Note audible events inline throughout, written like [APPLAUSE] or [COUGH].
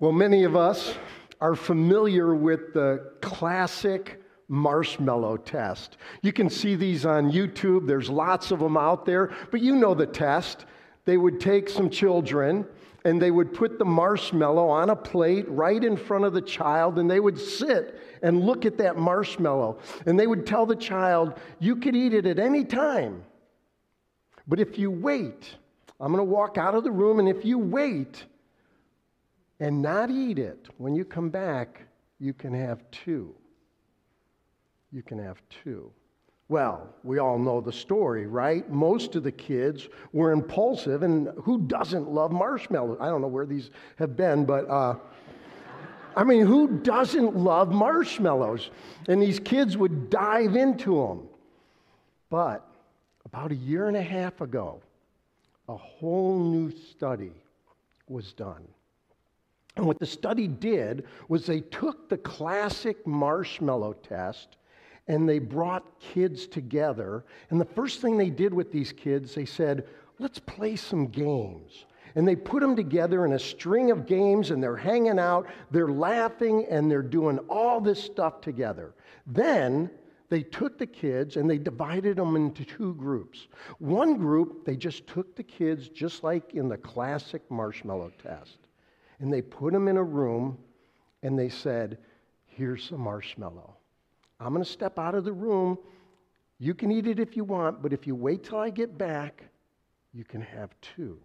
Well, many of us are familiar with the classic marshmallow test. You can see these on YouTube, there's lots of them out there, but you know the test. They would take some children and they would put the marshmallow on a plate right in front of the child and they would sit and look at that marshmallow and they would tell the child, You could eat it at any time. But if you wait, I'm going to walk out of the room, and if you wait and not eat it, when you come back, you can have two. You can have two. Well, we all know the story, right? Most of the kids were impulsive, and who doesn't love marshmallows? I don't know where these have been, but uh, I mean, who doesn't love marshmallows? And these kids would dive into them. But about a year and a half ago, a whole new study was done. And what the study did was they took the classic marshmallow test and they brought kids together. And the first thing they did with these kids, they said, let's play some games. And they put them together in a string of games and they're hanging out, they're laughing, and they're doing all this stuff together. Then they took the kids and they divided them into two groups. One group, they just took the kids, just like in the classic marshmallow test, and they put them in a room and they said, Here's a marshmallow. I'm going to step out of the room. You can eat it if you want, but if you wait till I get back, you can have two.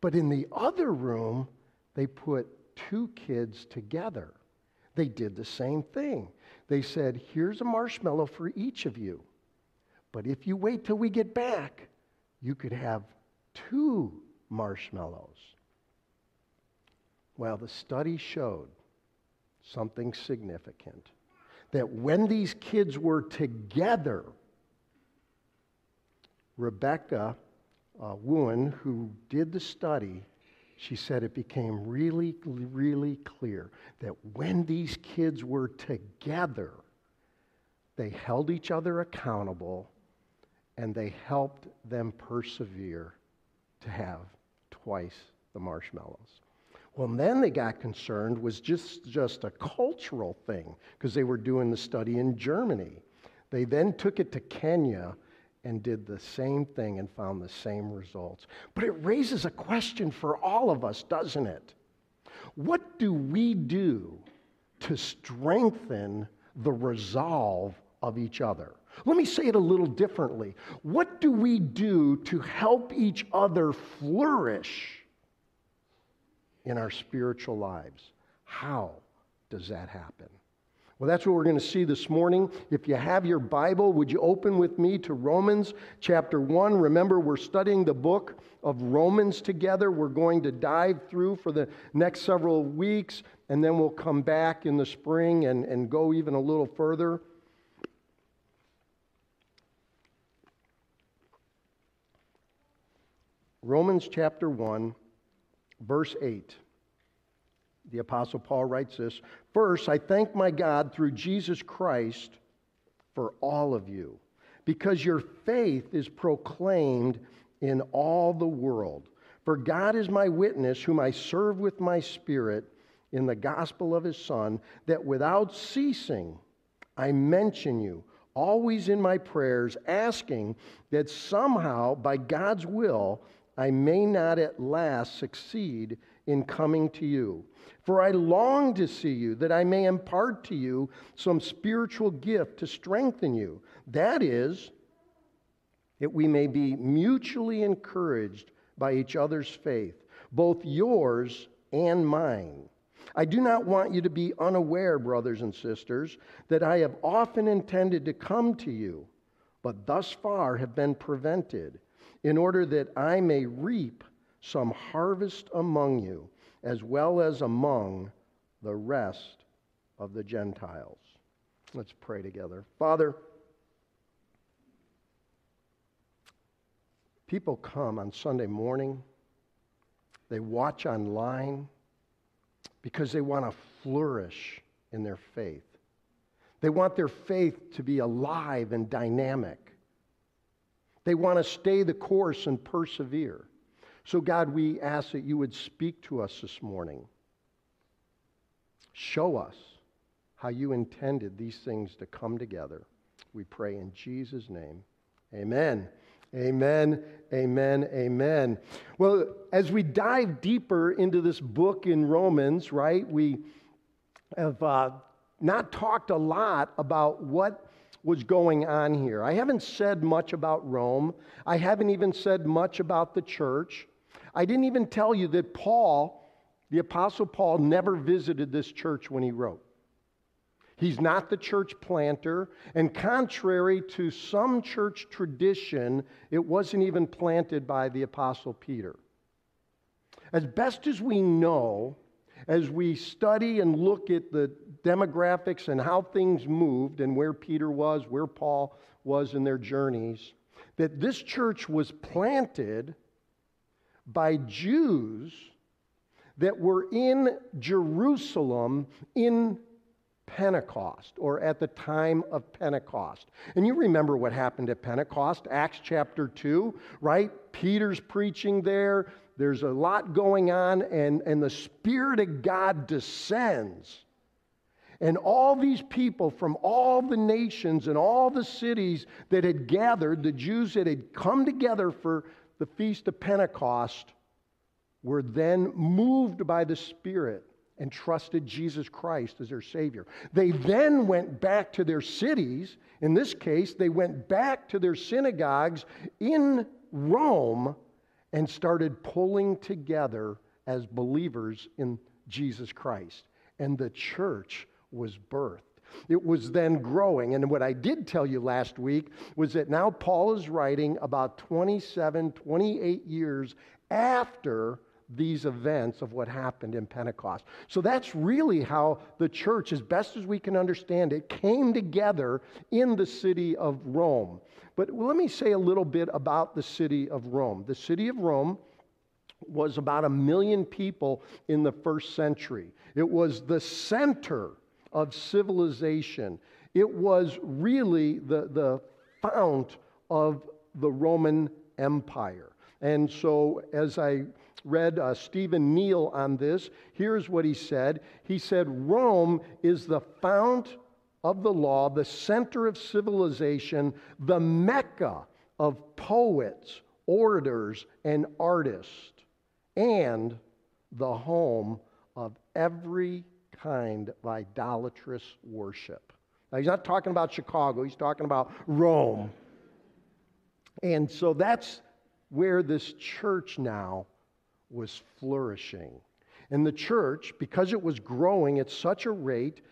But in the other room, they put two kids together. They did the same thing. They said, Here's a marshmallow for each of you. But if you wait till we get back, you could have two marshmallows. Well, the study showed something significant that when these kids were together, Rebecca uh, Wooen, who did the study, she said it became really, really clear that when these kids were together, they held each other accountable and they helped them persevere to have twice the marshmallows. Well, then they got concerned was just, just a cultural thing because they were doing the study in Germany. They then took it to Kenya and did the same thing and found the same results. But it raises a question for all of us, doesn't it? What do we do to strengthen the resolve of each other? Let me say it a little differently. What do we do to help each other flourish in our spiritual lives? How does that happen? Well, that's what we're going to see this morning. If you have your Bible, would you open with me to Romans chapter 1? Remember, we're studying the book of Romans together. We're going to dive through for the next several weeks, and then we'll come back in the spring and, and go even a little further. Romans chapter 1, verse 8 the Apostle Paul writes this First, I thank my God through Jesus Christ for all of you, because your faith is proclaimed in all the world. For God is my witness, whom I serve with my spirit in the gospel of his Son, that without ceasing I mention you, always in my prayers, asking that somehow, by God's will, I may not at last succeed in coming to you. For I long to see you, that I may impart to you some spiritual gift to strengthen you. That is, that we may be mutually encouraged by each other's faith, both yours and mine. I do not want you to be unaware, brothers and sisters, that I have often intended to come to you, but thus far have been prevented, in order that I may reap some harvest among you as well as among the rest of the Gentiles. Let's pray together. Father, people come on Sunday morning, they watch online because they want to flourish in their faith. They want their faith to be alive and dynamic. They want to stay the course and persevere. So, God, we ask that you would speak to us this morning. Show us how you intended these things to come together. We pray in Jesus' name. Amen. Amen, amen, amen. Well, as we dive deeper into this book in Romans, right, we have uh, not talked a lot about what was going on here. I haven't said much about Rome. I haven't even said much about the church. I didn't even tell you that Paul, the Apostle Paul, never visited this church when he wrote. He's not the church planter. And contrary to some church tradition, it wasn't even planted by the Apostle Peter. As best as we know, as we study and look at the demographics and how things moved and where Peter was, where Paul was in their journeys, that this church was planted by Jews that were in Jerusalem in Pentecost or at the time of Pentecost. And you remember what happened at Pentecost, Acts chapter 2, right? Peter's preaching there. There's a lot going on, and, and the Spirit of God descends. And all these people from all the nations and all the cities that had gathered, the Jews that had come together for the Feast of Pentecost, were then moved by the Spirit and trusted Jesus Christ as their Savior. They then went back to their cities. In this case, they went back to their synagogues in Rome and started pulling together as believers in Jesus Christ. And the church was birthed. It was then growing. And what I did tell you last week was that now Paul is writing about 27, 28 years after these events of what happened in Pentecost. So that's really how the church, as best as we can understand it, came together in the city of Rome. But let me say a little bit about the city of Rome. The city of Rome was about a million people in the first century, it was the center of civilization. It was really the, the fount of the Roman Empire. And so, as I read uh, Stephen Neill on this. Here's what he said He said, Rome is the fount of the law, the center of civilization, the mecca of poets, orators, and artists, and the home of every kind of idolatrous worship. Now, he's not talking about Chicago, he's talking about Rome. And so that's where this church now was flourishing. And the church, because it was growing at such a rate,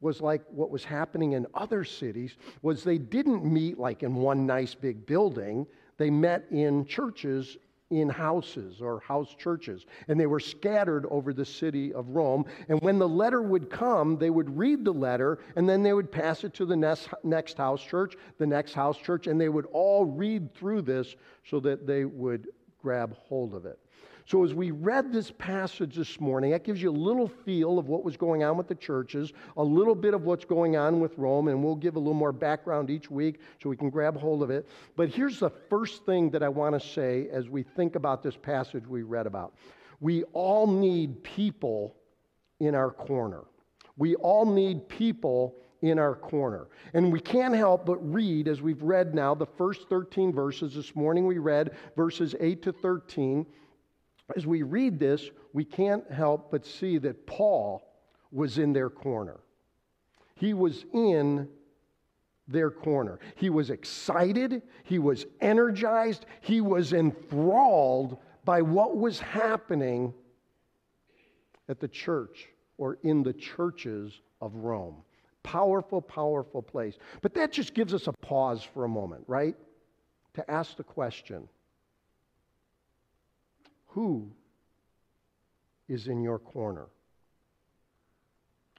was like what was happening in other cities was they didn't meet like in one nice big building. They met in churches in houses or house churches. And they were scattered over the city of rome. And when the letter would come they would read the letter and then they would pass it to the next, next house church the next house church and they would all read through this so that they would grab hold of it so, as we read this passage this morning, that gives you a little feel of what was going on with the churches, a little bit of what's going on with Rome, and we'll give a little more background each week so we can grab hold of it. But here's the first thing that I want to say as we think about this passage we read about we all need people in our corner. We all need people in our corner. And we can't help but read, as we've read now, the first 13 verses. This morning we read verses 8 to 13 as we read this, we can't help but see that Paul was in their corner. He was in their corner. He was excited, he was energized, he was enthralled by what was happening at the church or in the churches of Rome. Powerful, powerful place. But that just gives us a pause for a moment, right? To ask the question who is in your corner?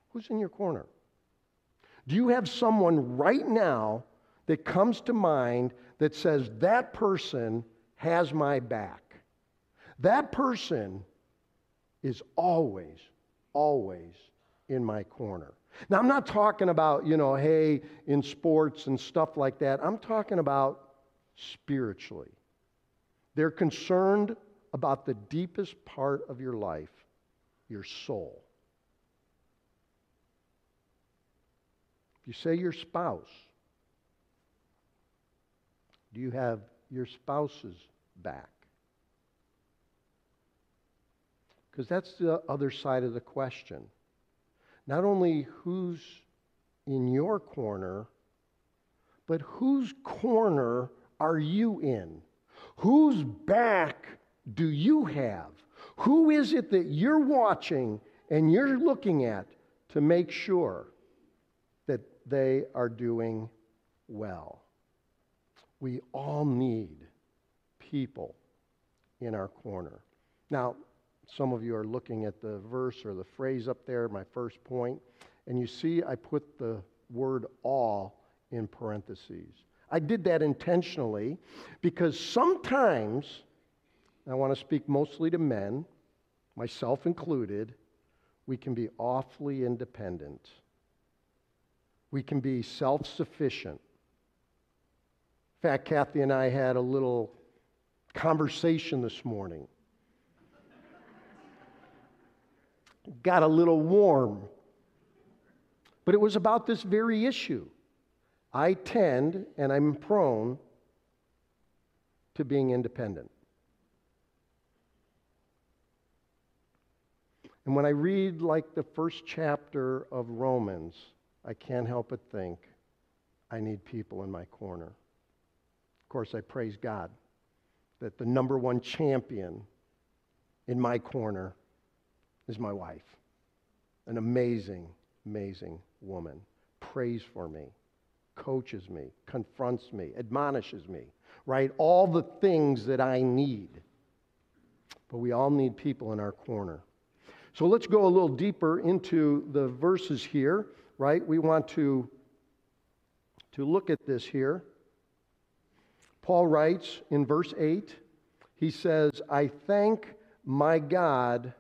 Who's in your corner? Do you have someone right now that comes to mind that says, that person has my back? That person is always, always in my corner. Now, I'm not talking about, you know, hey, in sports and stuff like that. I'm talking about spiritually. They're concerned about the deepest part of your life, your soul. If you say your spouse, do you have your spouse's back? Because that's the other side of the question. Not only who's in your corner, but whose corner are you in? Whose back do you have? Who is it that you're watching and you're looking at to make sure that they are doing well? We all need people in our corner. Now, some of you are looking at the verse or the phrase up there, my first point, and you see I put the word all in parentheses. I did that intentionally because sometimes, I want to speak mostly to men, myself included, we can be awfully independent. We can be self sufficient. In fact, Kathy and I had a little conversation this morning. Got a little warm. But it was about this very issue. I tend and I'm prone to being independent. And when I read like the first chapter of Romans, I can't help but think I need people in my corner. Of course, I praise God that the number one champion in my corner is my wife. An amazing, amazing woman. Prays for me coaches me, confronts me, admonishes me, right? All the things that I need. But we all need people in our corner. So let's go a little deeper into the verses here, right? We want to, to look at this here. Paul writes in verse 8, he says, I thank my God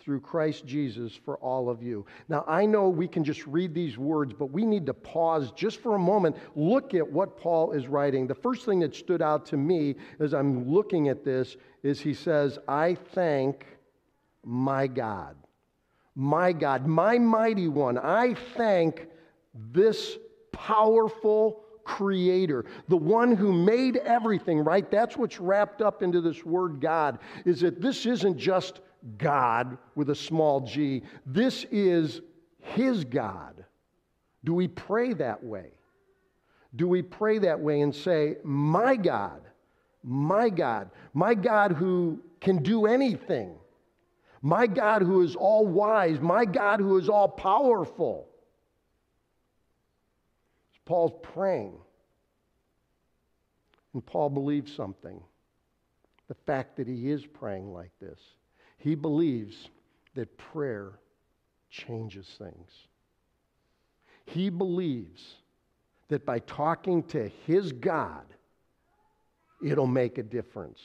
through Christ Jesus for all of you. Now, I know we can just read these words, but we need to pause just for a moment, look at what Paul is writing. The first thing that stood out to me as I'm looking at this is he says, I thank my God. My God, my mighty one. I thank this powerful creator, the one who made everything, right? That's what's wrapped up into this word God, is that this isn't just God with a small g. This is His God. Do we pray that way? Do we pray that way and say, My God, my God, my God who can do anything, my God who is all wise, my God who is all powerful? Paul's praying. And Paul believes something the fact that he is praying like this. He believes that prayer changes things. He believes that by talking to his God, it'll make a difference.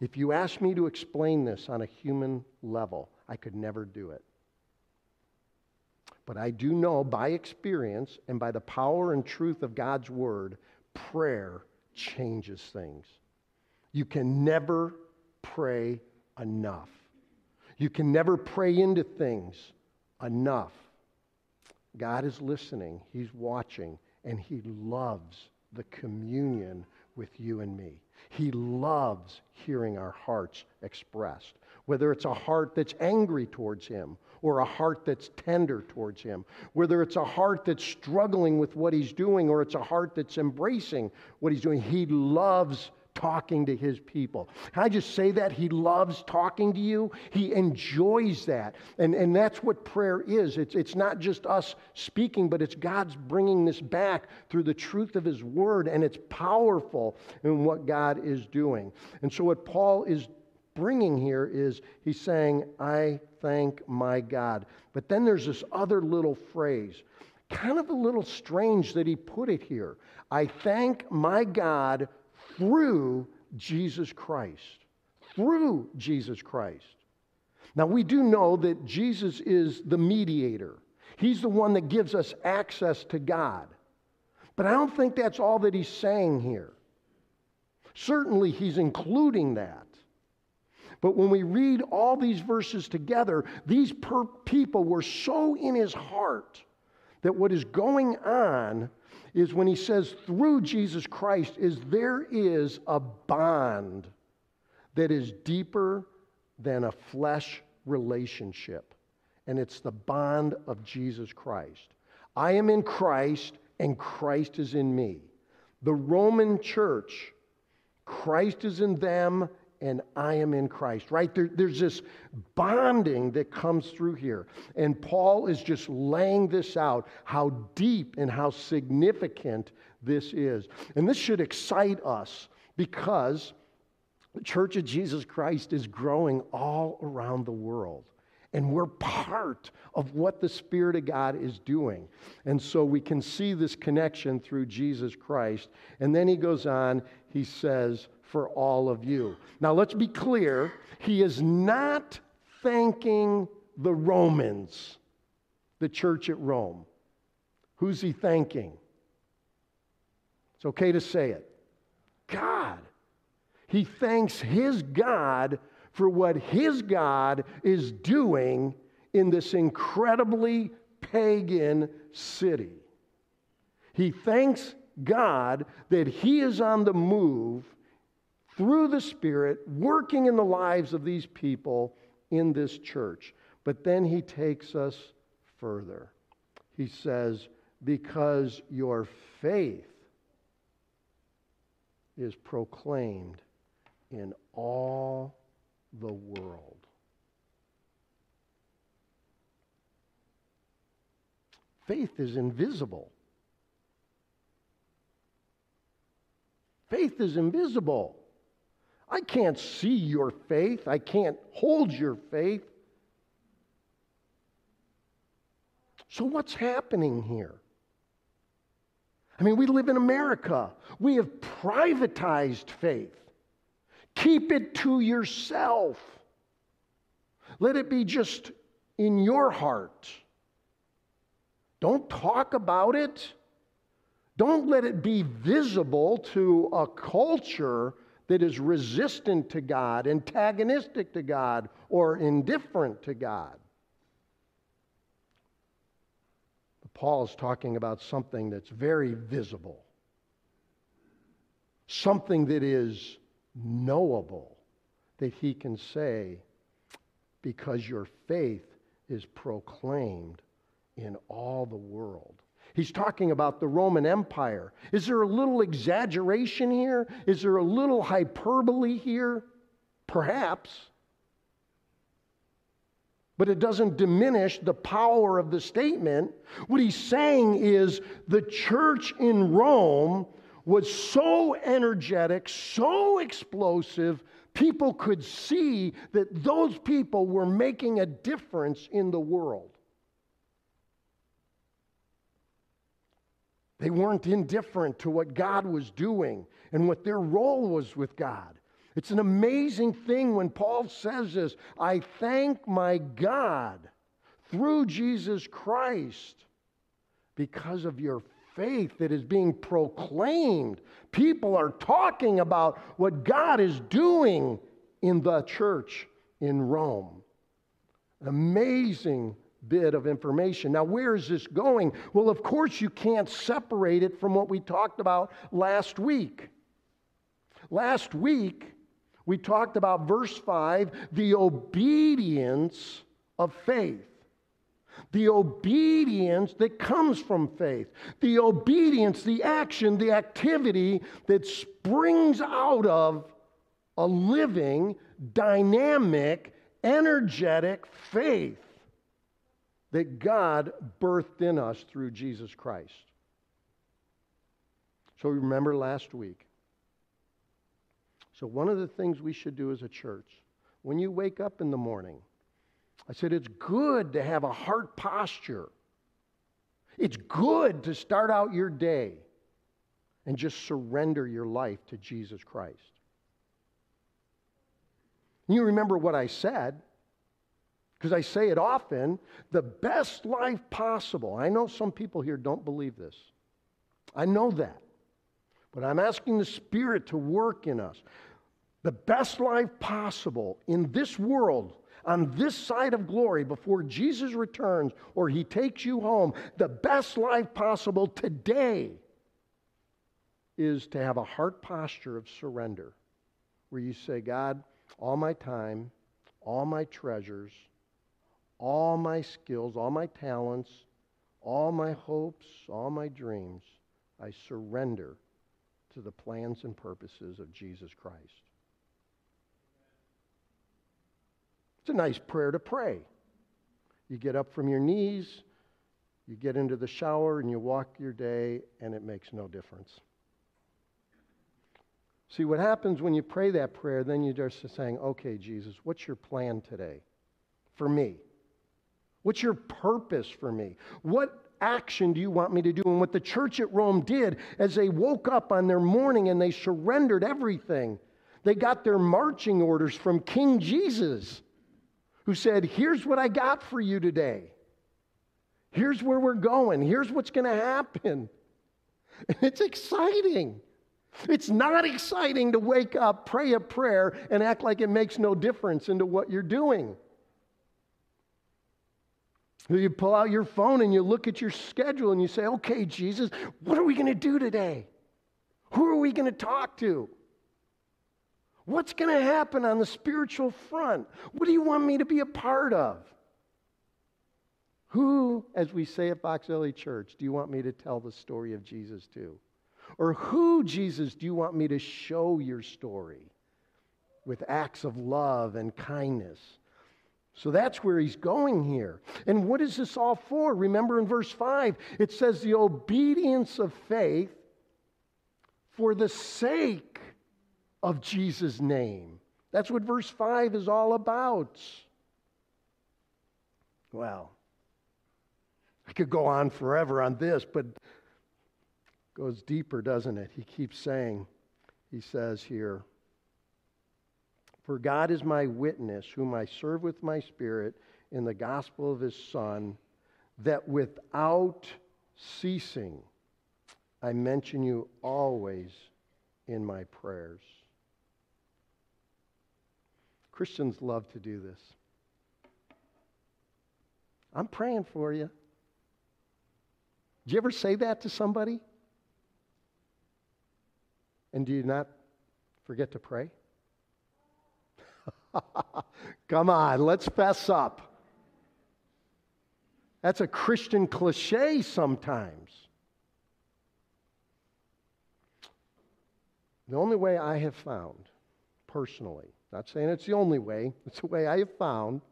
If you ask me to explain this on a human level, I could never do it. But I do know by experience and by the power and truth of God's word, prayer changes things. You can never pray enough. You can never pray into things enough. God is listening, He's watching, and He loves the communion with you and me. He loves hearing our hearts expressed, whether it's a heart that's angry towards Him or a heart that's tender towards Him, whether it's a heart that's struggling with what He's doing or it's a heart that's embracing what He's doing. He loves talking to his people. Can I just say that? He loves talking to you. He enjoys that. And, and that's what prayer is. It's, it's not just us speaking, but it's God's bringing this back through the truth of his word, and it's powerful in what God is doing. And so, what Paul is bringing here is he's saying, I thank my God. But then there's this other little phrase, kind of a little strange that he put it here. I thank my God through Jesus Christ. Through Jesus Christ. Now, we do know that Jesus is the mediator, He's the one that gives us access to God. But I don't think that's all that He's saying here. Certainly, He's including that. But when we read all these verses together, these per- people were so in his heart that what is going on is when he says through Jesus Christ is there is a bond that is deeper than a flesh relationship and it's the bond of Jesus Christ. I am in Christ and Christ is in me. The Roman church, Christ is in them and I am in Christ, right? There, there's this bonding that comes through here. And Paul is just laying this out how deep and how significant this is. And this should excite us because the Church of Jesus Christ is growing all around the world. And we're part of what the Spirit of God is doing. And so we can see this connection through Jesus Christ. And then he goes on, he says, for all of you. Now let's be clear, he is not thanking the Romans, the church at Rome. Who's he thanking? It's okay to say it. God. He thanks his God for what his God is doing in this incredibly pagan city. He thanks God that he is on the move through the Spirit, working in the lives of these people in this church. But then he takes us further. He says, Because your faith is proclaimed in all the world. Faith is invisible. Faith is invisible. I can't see your faith. I can't hold your faith. So, what's happening here? I mean, we live in America. We have privatized faith. Keep it to yourself. Let it be just in your heart. Don't talk about it. Don't let it be visible to a culture that is resistant to God, antagonistic to God, or indifferent to God. But Paul is talking about something that's very visible, something that is knowable that he can say, because your faith is proclaimed in all the world. He's talking about the Roman Empire. Is there a little exaggeration here? Is there a little hyperbole here? Perhaps. But it doesn't diminish the power of the statement. What he's saying is the church in Rome was so energetic, so explosive, people could see that those people were making a difference in the world. They weren't indifferent to what God was doing and what their role was with God. It's an amazing thing when Paul says this I thank my God through Jesus Christ because of your faith that is being proclaimed. People are talking about what God is doing in the church in Rome. Amazing bit of information. Now, where is this going? Well, of course, you can't separate it from what we talked about last week. Last week, we talked about verse 5 the obedience of faith the obedience that comes from faith, the obedience, the action, the activity that springs out of a living, dynamic, energetic faith that God birthed in us through Jesus Christ. So remember last week. So, one of the things we should do as a church, when you wake up in the morning, I said, it's good to have a heart posture. It's good to start out your day and just surrender your life to Jesus Christ. You remember what I said, because I say it often the best life possible. I know some people here don't believe this. I know that. But I'm asking the Spirit to work in us. the best life possible in this world, on this side of glory, before Jesus returns or he takes you home, the best life possible today is to have a heart posture of surrender where you say, God, all my time, all my treasures, all my skills, all my talents, all my hopes, all my dreams, I surrender to the plans and purposes of Jesus Christ. It's a nice prayer to pray. You get up from your knees, you get into the shower, and you walk your day, and it makes no difference. See, what happens when you pray that prayer, then you're just saying, okay, Jesus, what's your plan today for me? What's your purpose for me? What action do you want me to do? And what the church at Rome did as they woke up on their morning and they surrendered everything, they got their marching orders from King Jesus, who said, Here's what I got for you today. Here's where we're going. Here's what's going to happen. It's exciting. It's not exciting to wake up, pray a prayer, and act like it makes no difference into what you're doing. You pull out your phone and you look at your schedule and you say, okay, Jesus, what are we going to do today? Who are we going to talk to? What's going to happen on the spiritual front? What do you want me to be a part of? Who, as we say at Fox Valley Church, do you want me to tell the story of Jesus to? Or who, Jesus, do you want me to show your story with acts of love and kindness? So that's where he's going here. And what is this all for? Remember in verse 5, it says the obedience of faith for the sake of Jesus' name. That's what verse 5 is all about. Well, I could go on forever on this, but goes deeper, doesn't it? He keeps saying, he says here, For God is my witness, whom I serve with my spirit in the gospel of his Son, that without ceasing I mention you always in my prayers. Christians love to do this. I'm praying for you. Did you ever say that to somebody? And do you not forget to pray? [LAUGHS] Come on, let's fess up. That's a Christian cliche sometimes. The only way I have found, personally, not saying it's the only way, it's the way I have found,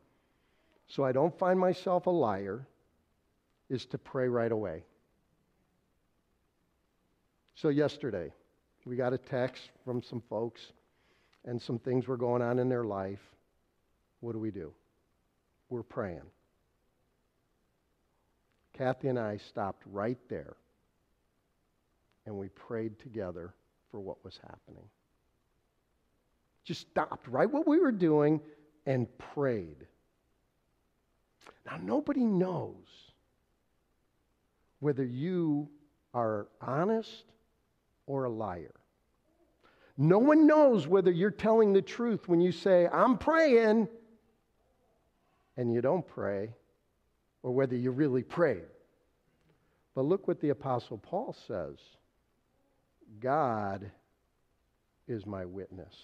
so I don't find myself a liar, is to pray right away. So, yesterday, we got a text from some folks and some things were going on in their life. What do we do? We're praying. Kathy and I stopped right there and we prayed together for what was happening. Just stopped right what we were doing and prayed. Now, nobody knows whether you are honest or a liar. No one knows whether you're telling the truth when you say, I'm praying, and you don't pray, or whether you really prayed. But look what the Apostle Paul says God is my witness.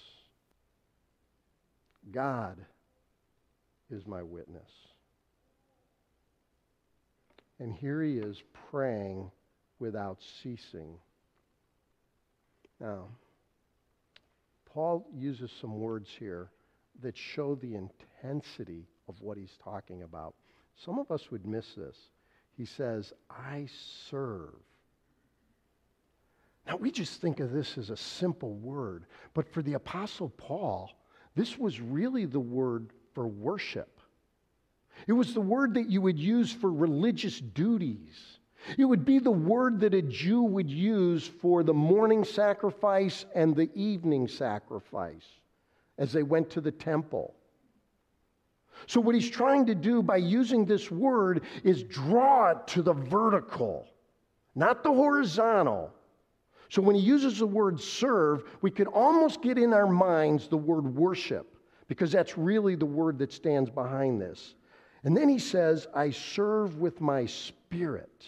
God is my witness. And here he is praying without ceasing. Now, Paul uses some words here that show the intensity of what he's talking about. Some of us would miss this. He says, I serve. Now, we just think of this as a simple word, but for the Apostle Paul, this was really the word for worship. It was the word that you would use for religious duties. It would be the word that a Jew would use for the morning sacrifice and the evening sacrifice as they went to the temple. So, what he's trying to do by using this word is draw it to the vertical, not the horizontal, So when he uses the word serve, we could almost get in our minds the word worship, because that's really the word that stands behind this. And then he says, I serve with my spirit.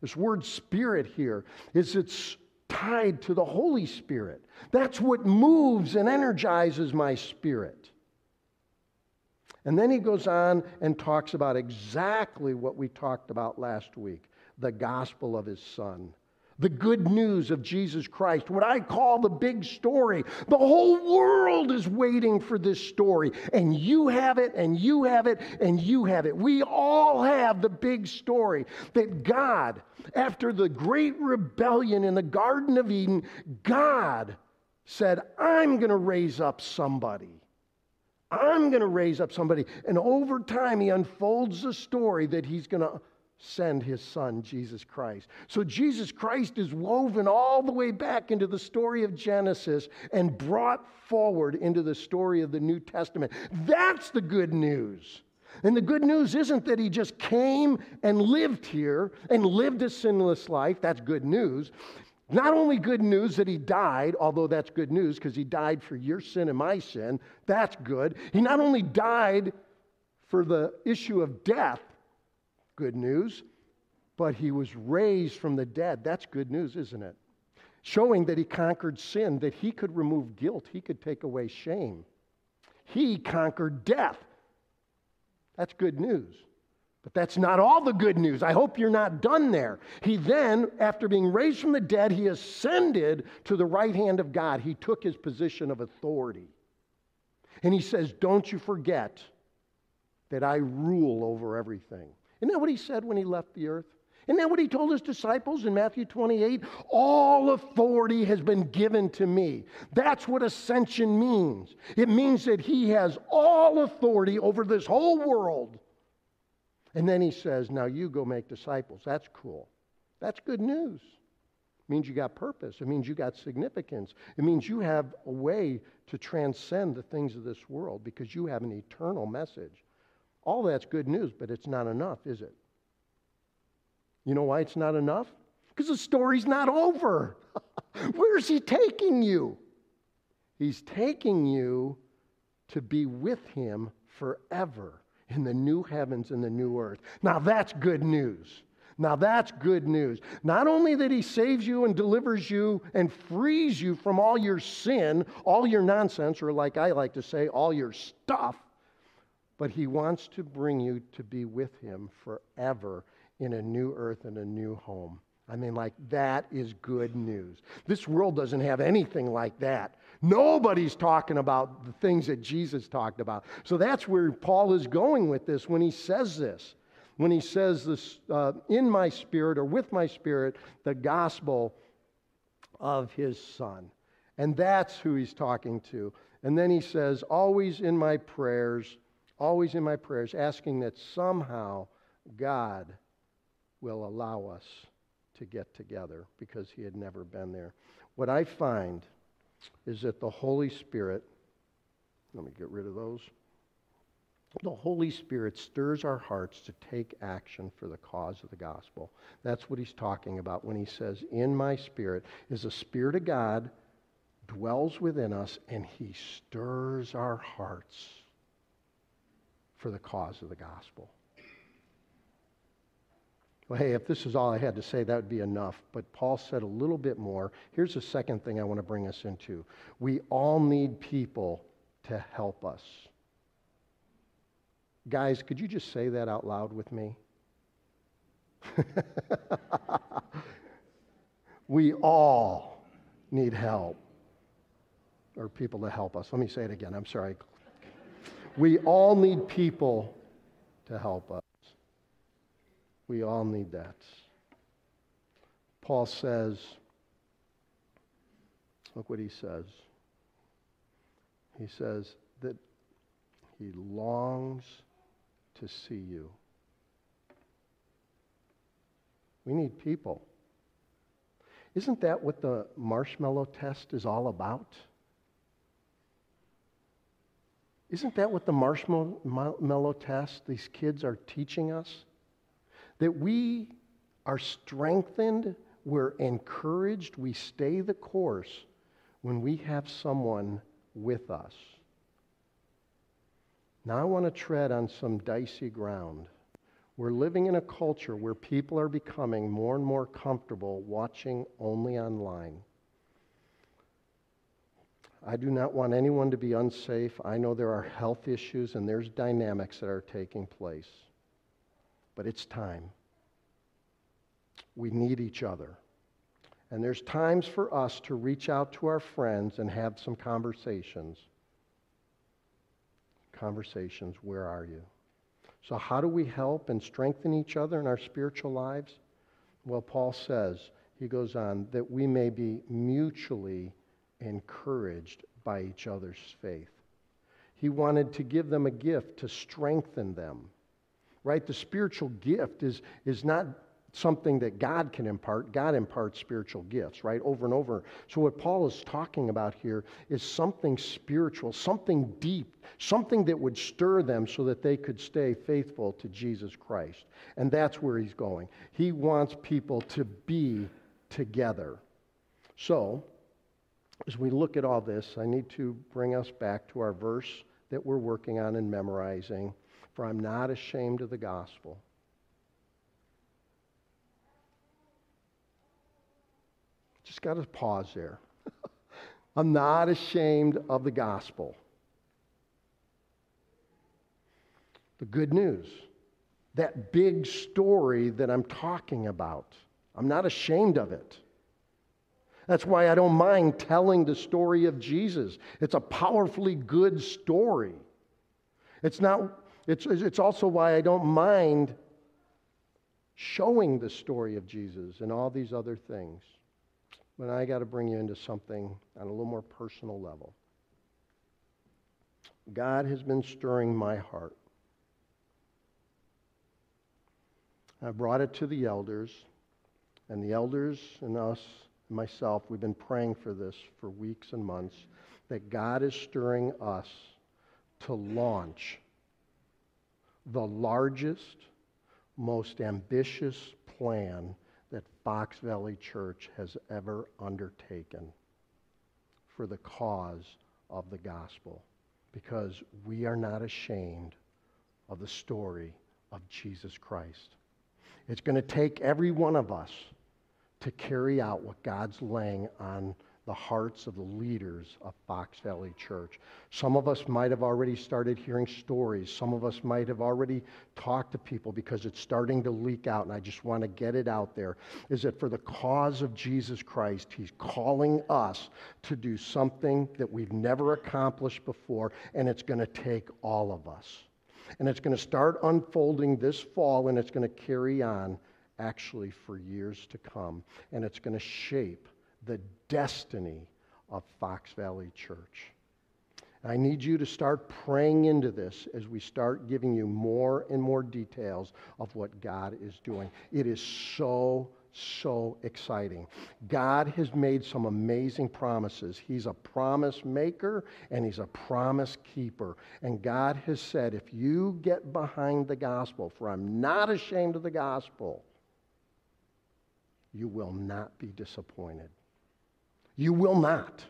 This word spirit here is it's tied to the Holy Spirit. That's what moves and energizes my spirit. And then he goes on and talks about exactly what we talked about last week the gospel of his son. The good news of Jesus Christ, what I call the big story. The whole world is waiting for this story. And you have it, and you have it, and you have it. We all have the big story that God, after the great rebellion in the Garden of Eden, God said, I'm going to raise up somebody. I'm going to raise up somebody. And over time, he unfolds the story that he's going to send his son, Jesus Christ. So Jesus Christ is woven all the way back into the story of Genesis and brought forward into the story of the New Testament. That's the good news. And the good news isn't that he just came and lived here and lived a sinless life. That's good news. Not only good news that he died, although that's good news because he died for your sin and my sin, that's good. He not only died for the issue of death, good news, but he was raised from the dead. That's good news, isn't it? Showing that he conquered sin, that he could remove guilt, he could take away shame. He conquered death. That's good news. But that's not all the good news. I hope you're not done there. He then, after being raised from the dead, he ascended to the right hand of God. He took his position of authority. And he says, Don't you forget that I rule over everything. Isn't that what he said when he left the earth? Isn't that what he told his disciples in Matthew 28? All authority has been given to me. That's what ascension means. It means that he has all authority over this whole world. And then he says, Now you go make disciples. That's cool. That's good news. It means you got purpose. It means you got significance. It means you have a way to transcend the things of this world because you have an eternal message. All that's good news, but it's not enough, is it? You know why it's not enough? Because the story's not over. [LAUGHS] Where's he taking you? He's taking you to be with him forever in the new heavens and the new earth. Now that's good news. Now that's good news. Not only that he saves you and delivers you and frees you from all your sin, all your nonsense, or like I like to say, all your stuff, but he wants to bring you to be with him forever in a new earth and a new home. I mean, like, that is good news. This world doesn't have anything like that. Nobody's talking about the things that Jesus talked about. So that's where Paul is going with this when he says this. When he says this, uh, in my spirit or with my spirit, the gospel of his son. And that's who he's talking to. And then he says, always in my prayers, always in my prayers, asking that somehow God will allow us to get together because he had never been there. What I find is that the Holy Spirit, let me get rid of those. The Holy Spirit stirs our hearts to take action for the cause of the gospel. That's what he's talking about when he says, In my spirit is the Spirit of God dwells within us and he stirs our hearts for the cause of the gospel. Well, hey, if this is all I had to say, that would be enough. But Paul said a little bit more. Here's the second thing I want to bring us into we all need people to help us. Guys, could you just say that out loud with me? [LAUGHS] we all need help or people to help us. Let me say it again. I'm sorry. We all need people to help us. We all need that. Paul says, look what he says. He says that he longs to see you. We need people. Isn't that what the marshmallow test is all about? Isn't that what the marshmallow test, these kids are teaching us? that we are strengthened we're encouraged, we stay the course when we have someone with us. Now, I want to tread on some dicey ground. We're living in a culture where people are becoming more and more comfortable watching only online. I do not want anyone to be unsafe. I know there are health issues and there's dynamics that are taking place. But it's time. We need each other. And there's times for us to reach out to our friends and have some conversations. Conversations, where are you? So, how do we help and strengthen each other in our spiritual lives? Well, Paul says, he goes on, that we may be mutually encouraged by each other's faith. He wanted to give them a gift to strengthen them. Right? The spiritual gift is, is not something that God can impart. God imparts spiritual gifts, right? Over and over. So, what Paul is talking about here is something spiritual, something deep, something that would stir them so that they could stay faithful to Jesus Christ. And that's where he's going. He wants people to be together. So, as we look at all this, I need to bring us back to our verse that we're working on and memorizing. For I'm not ashamed of the gospel Just got to pause there. [LAUGHS] I'm not ashamed of the gospel. The good news, that big story that I'm talking about, I'm not ashamed of it. That's why I don't mind telling the story of Jesus. It's a powerfully good story. It's not it's, it's also why I don't mind showing the story of Jesus and all these other things. But I got to bring you into something on a little more personal level. God has been stirring my heart. I brought it to the elders, and the elders and us, myself, we've been praying for this for weeks and months that God is stirring us to launch the largest, most ambitious plan that Fox Valley Church has ever undertaken for the cause of the gospel because we are not ashamed of the story of Jesus Christ. It's going to take every one of us to carry out what God's laying on the hearts of the leaders of Fox Valley Church. Some of us might have already started hearing stories. Some of us might have already talked to people because it's starting to leak out, and I just want to get it out there. Is that for the cause of Jesus Christ, He's calling us to do something that we've never accomplished before, and it's going to take all of us. And it's going to start unfolding this fall, and it's going to carry on actually for years to come. And it's going to shape the destiny of Fox Valley Church. I need you to start praying into this as we start giving you more and more details of what God is doing. It is so, so exciting. God has made some amazing promises. He's a promise maker and He's a promise keeper. And God has said, if you get behind the gospel, for I'm not ashamed of the gospel, you will not be disappointed. You will not.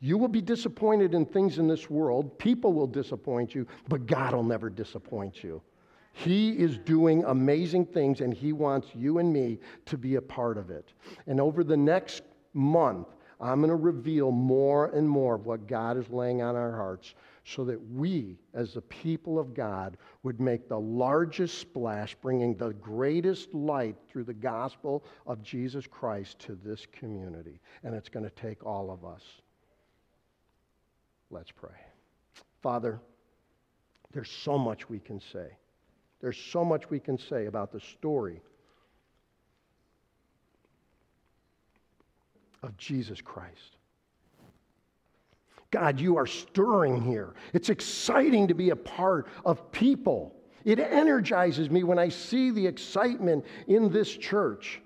You will be disappointed in things in this world. People will disappoint you, but God will never disappoint you. He is doing amazing things, and He wants you and me to be a part of it. And over the next month, I'm going to reveal more and more of what God is laying on our hearts so that we, as the people of God, would make the largest splash, bringing the greatest light through the gospel of Jesus Christ to this community. And it's going to take all of us. Let's pray. Father, there's so much we can say. There's so much we can say about the story of Jesus Christ. God, you are stirring here. It's exciting to be a part of people. It energizes me when I see the excitement in this church.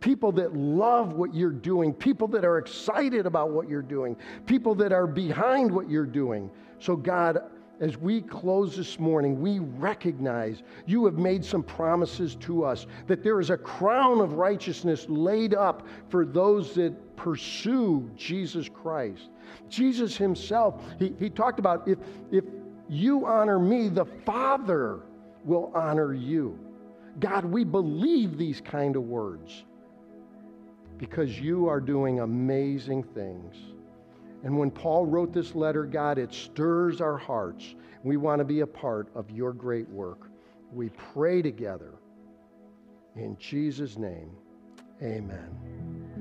People that love what you're doing, people that are excited about what you're doing, people that are behind what you're doing. So, God, as we close this morning, we recognize you have made some promises to us that there is a crown of righteousness laid up for those that pursue Jesus Christ. Jesus himself, he, he talked about if, if you honor me, the Father will honor you. God, we believe these kind of words because you are doing amazing things. And when Paul wrote this letter, God, it stirs our hearts. We want to be a part of your great work. We pray together. In Jesus' name, amen.